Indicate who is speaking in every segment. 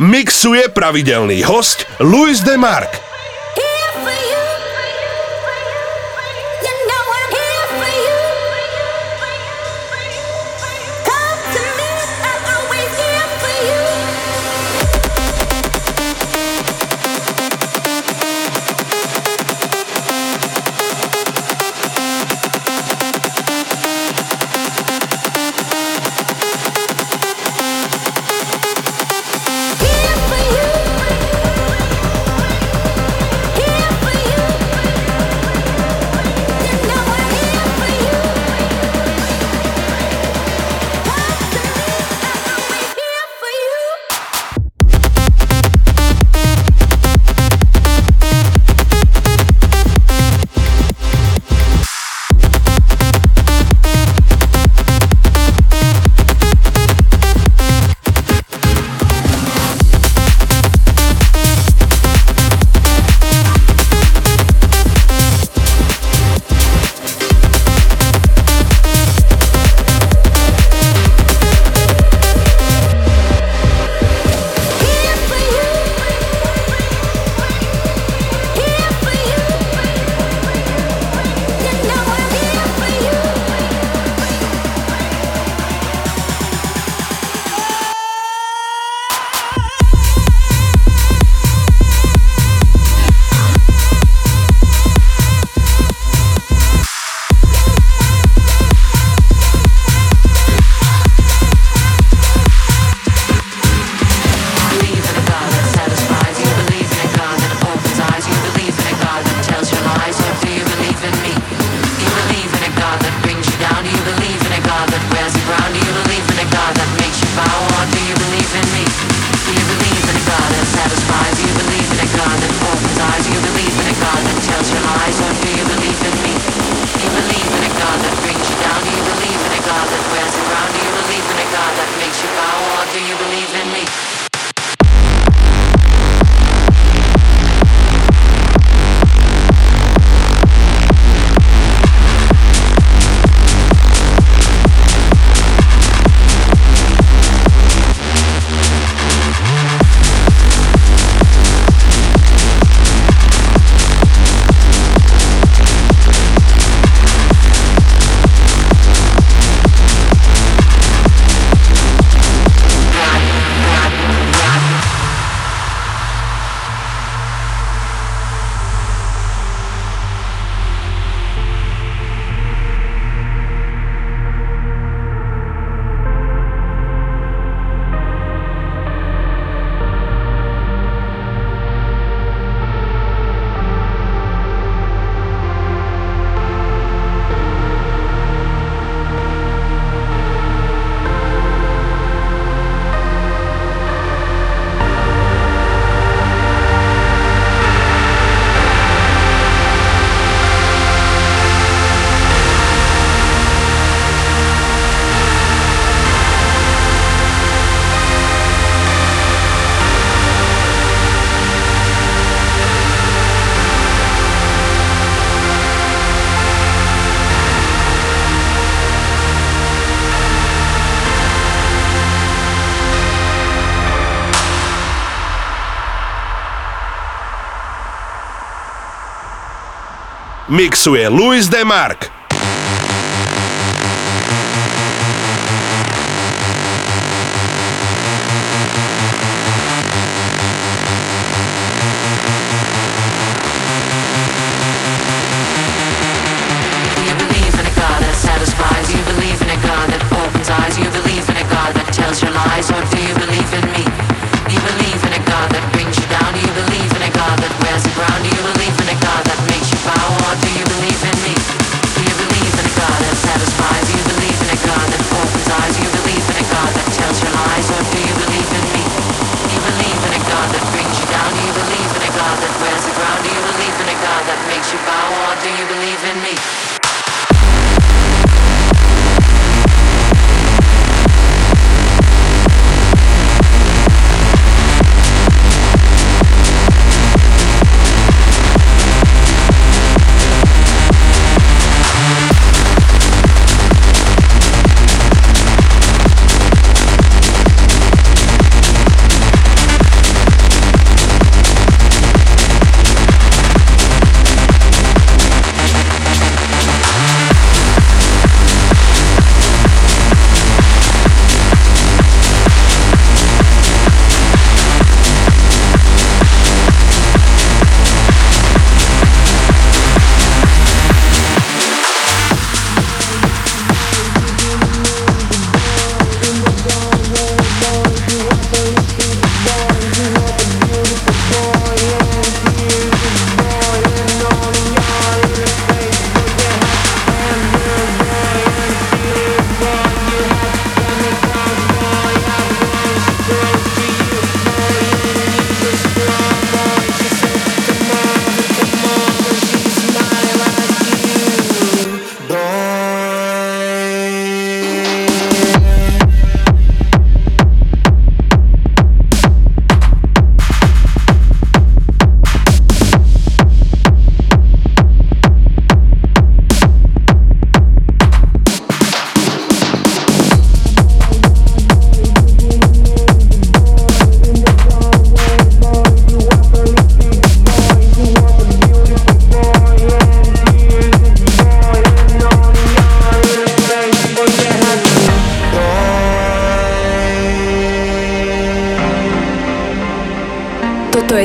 Speaker 1: mixuje pravidelný host Luis de Mark. miksuje Luis Demark.
Speaker 2: You believe
Speaker 1: in a God that opens eyes. You believe in a God that tells your lies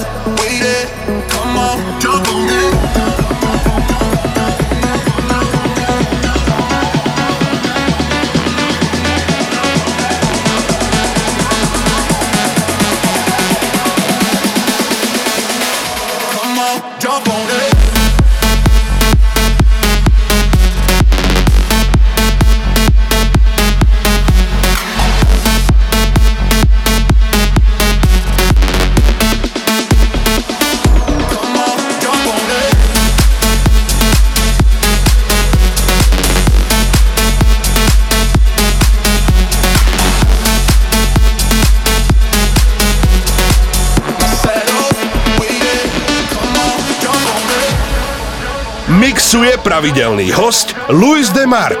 Speaker 3: Mixuje pravidelný host Luis de Mark.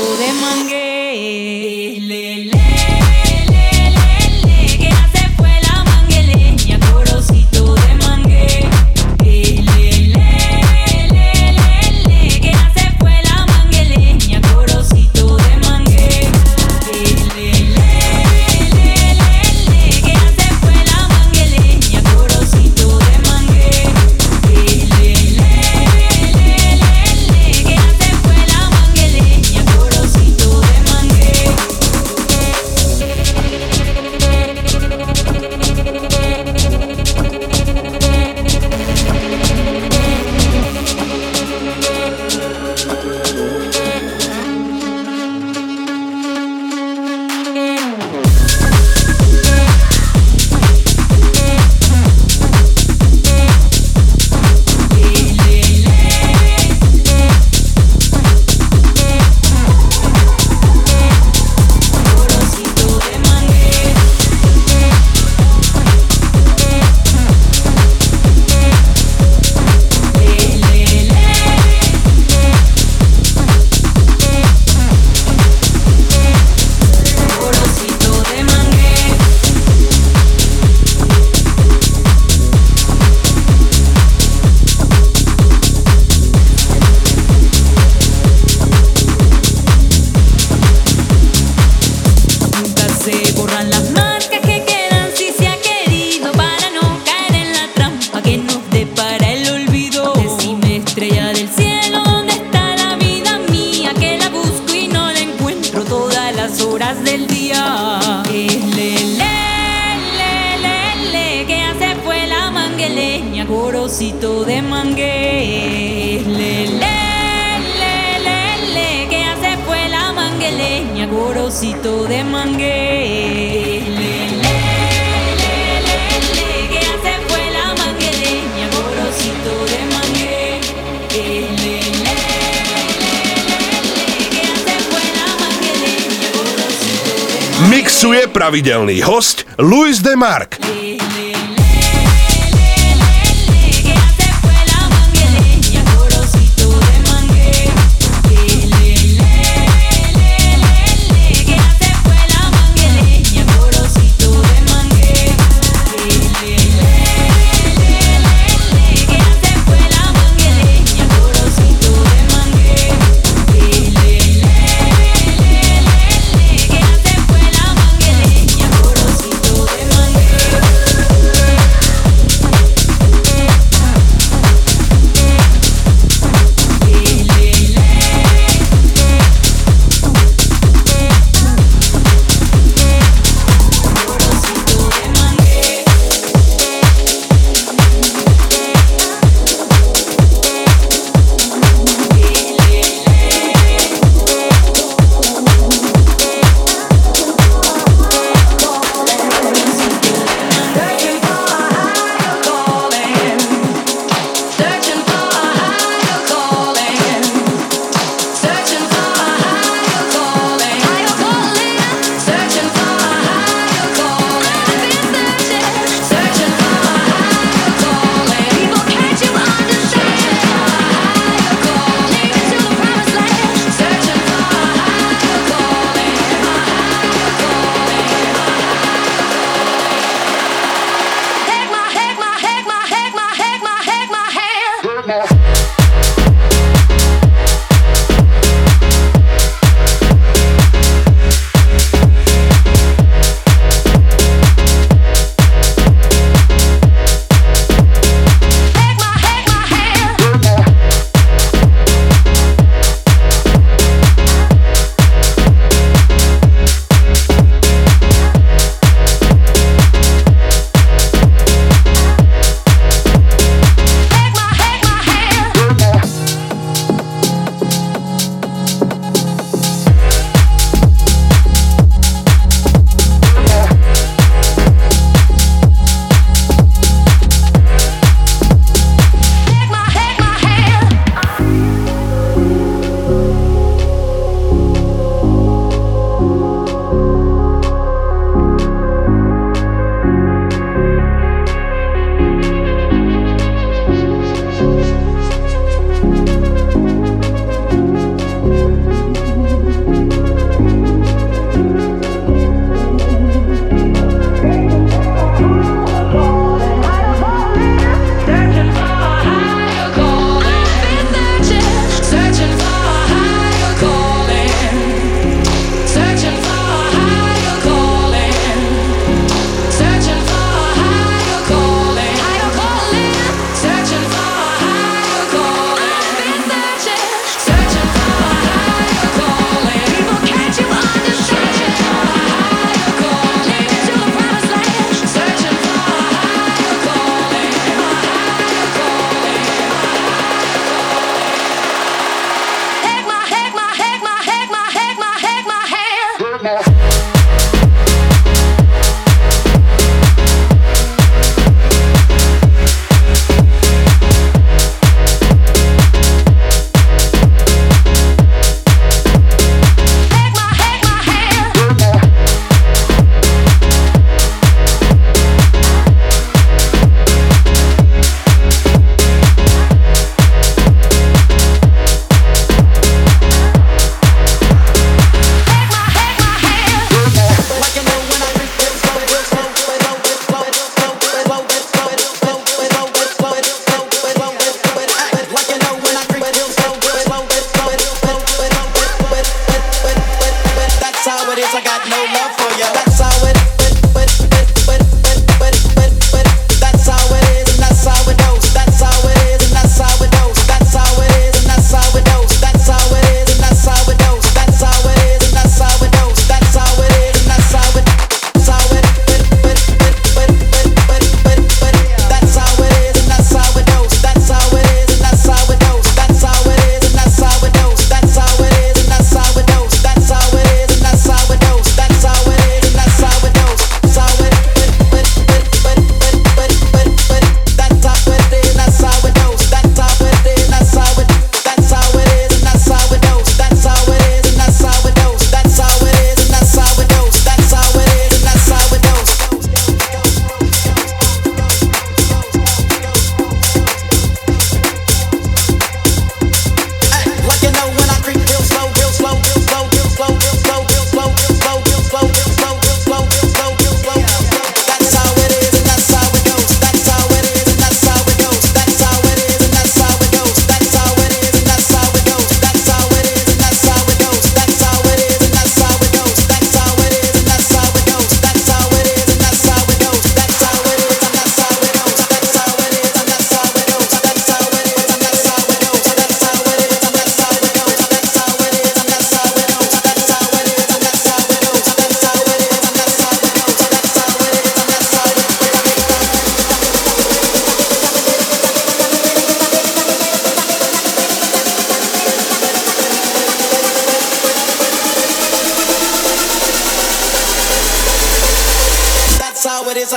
Speaker 1: de manguera. gorocito de mangué.
Speaker 4: Mixuje pravidelný host Luis de Mark.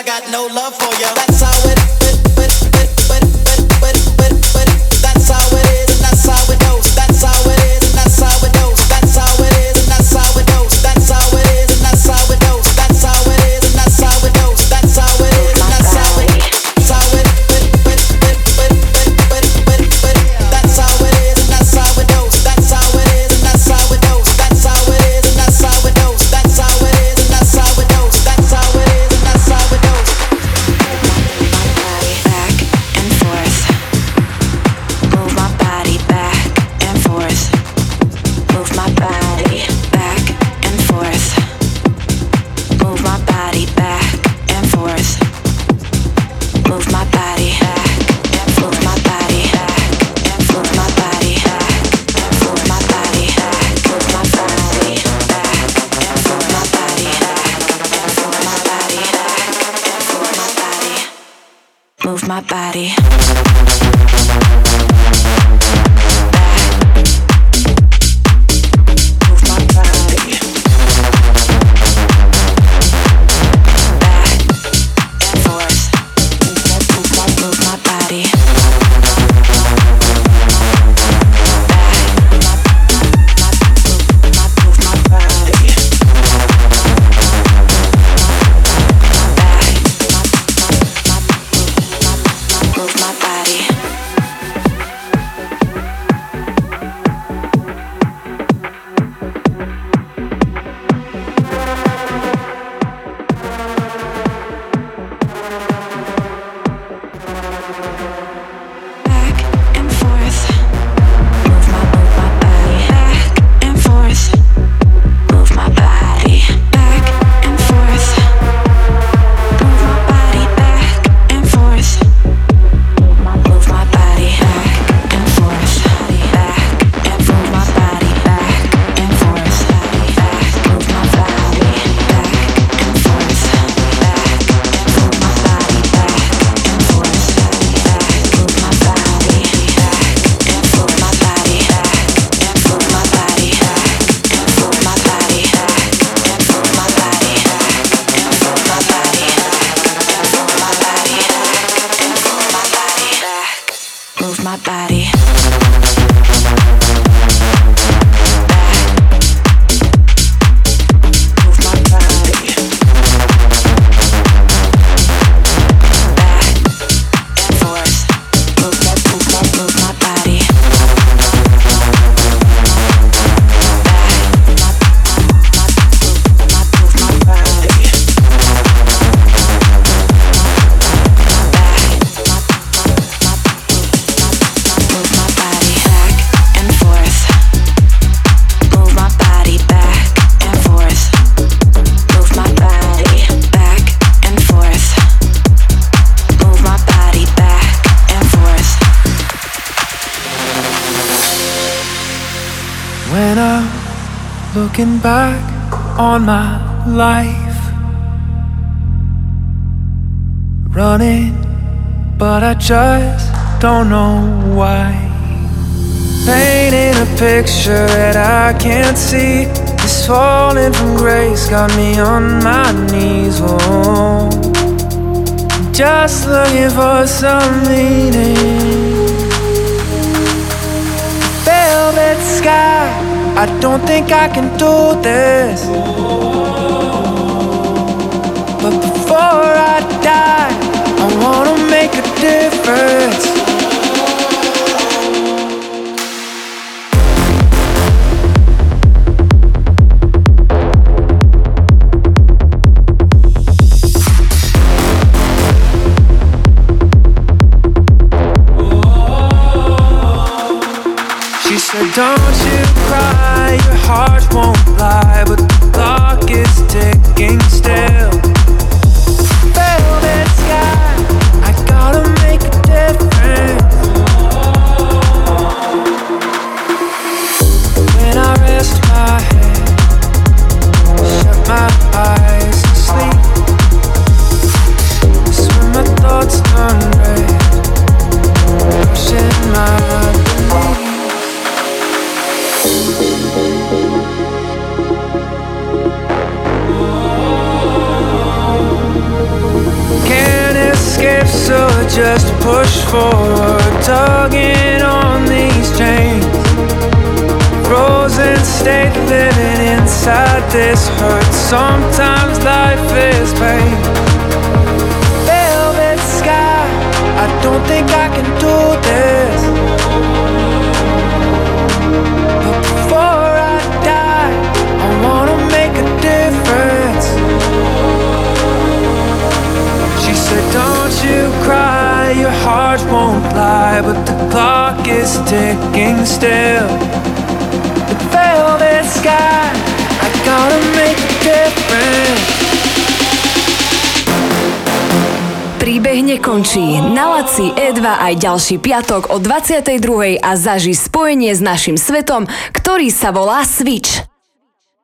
Speaker 4: I got no love.
Speaker 5: Move
Speaker 6: Looking back on my life, running, but I just don't know why. Painting a picture that I can't see. This falling from grace got me on my knees. Oh, just looking for some meaning. Velvet sky. I don't think I can do this. But before I die, I wanna make a difference. Just push forward, tugging on these chains. Frozen state, living inside this hurt. Sometimes life is pain. Velvet sky, I don't think I can do this. But before I die, I wanna make a difference. She said, Don't you cry, heart won't lie, but the clock is ticking still. The velvet sky, I gotta make a difference.
Speaker 2: Príbeh nekončí. Na Laci E2 aj ďalší piatok o 22. a zaži spojenie s našim svetom, ktorý sa volá Switch.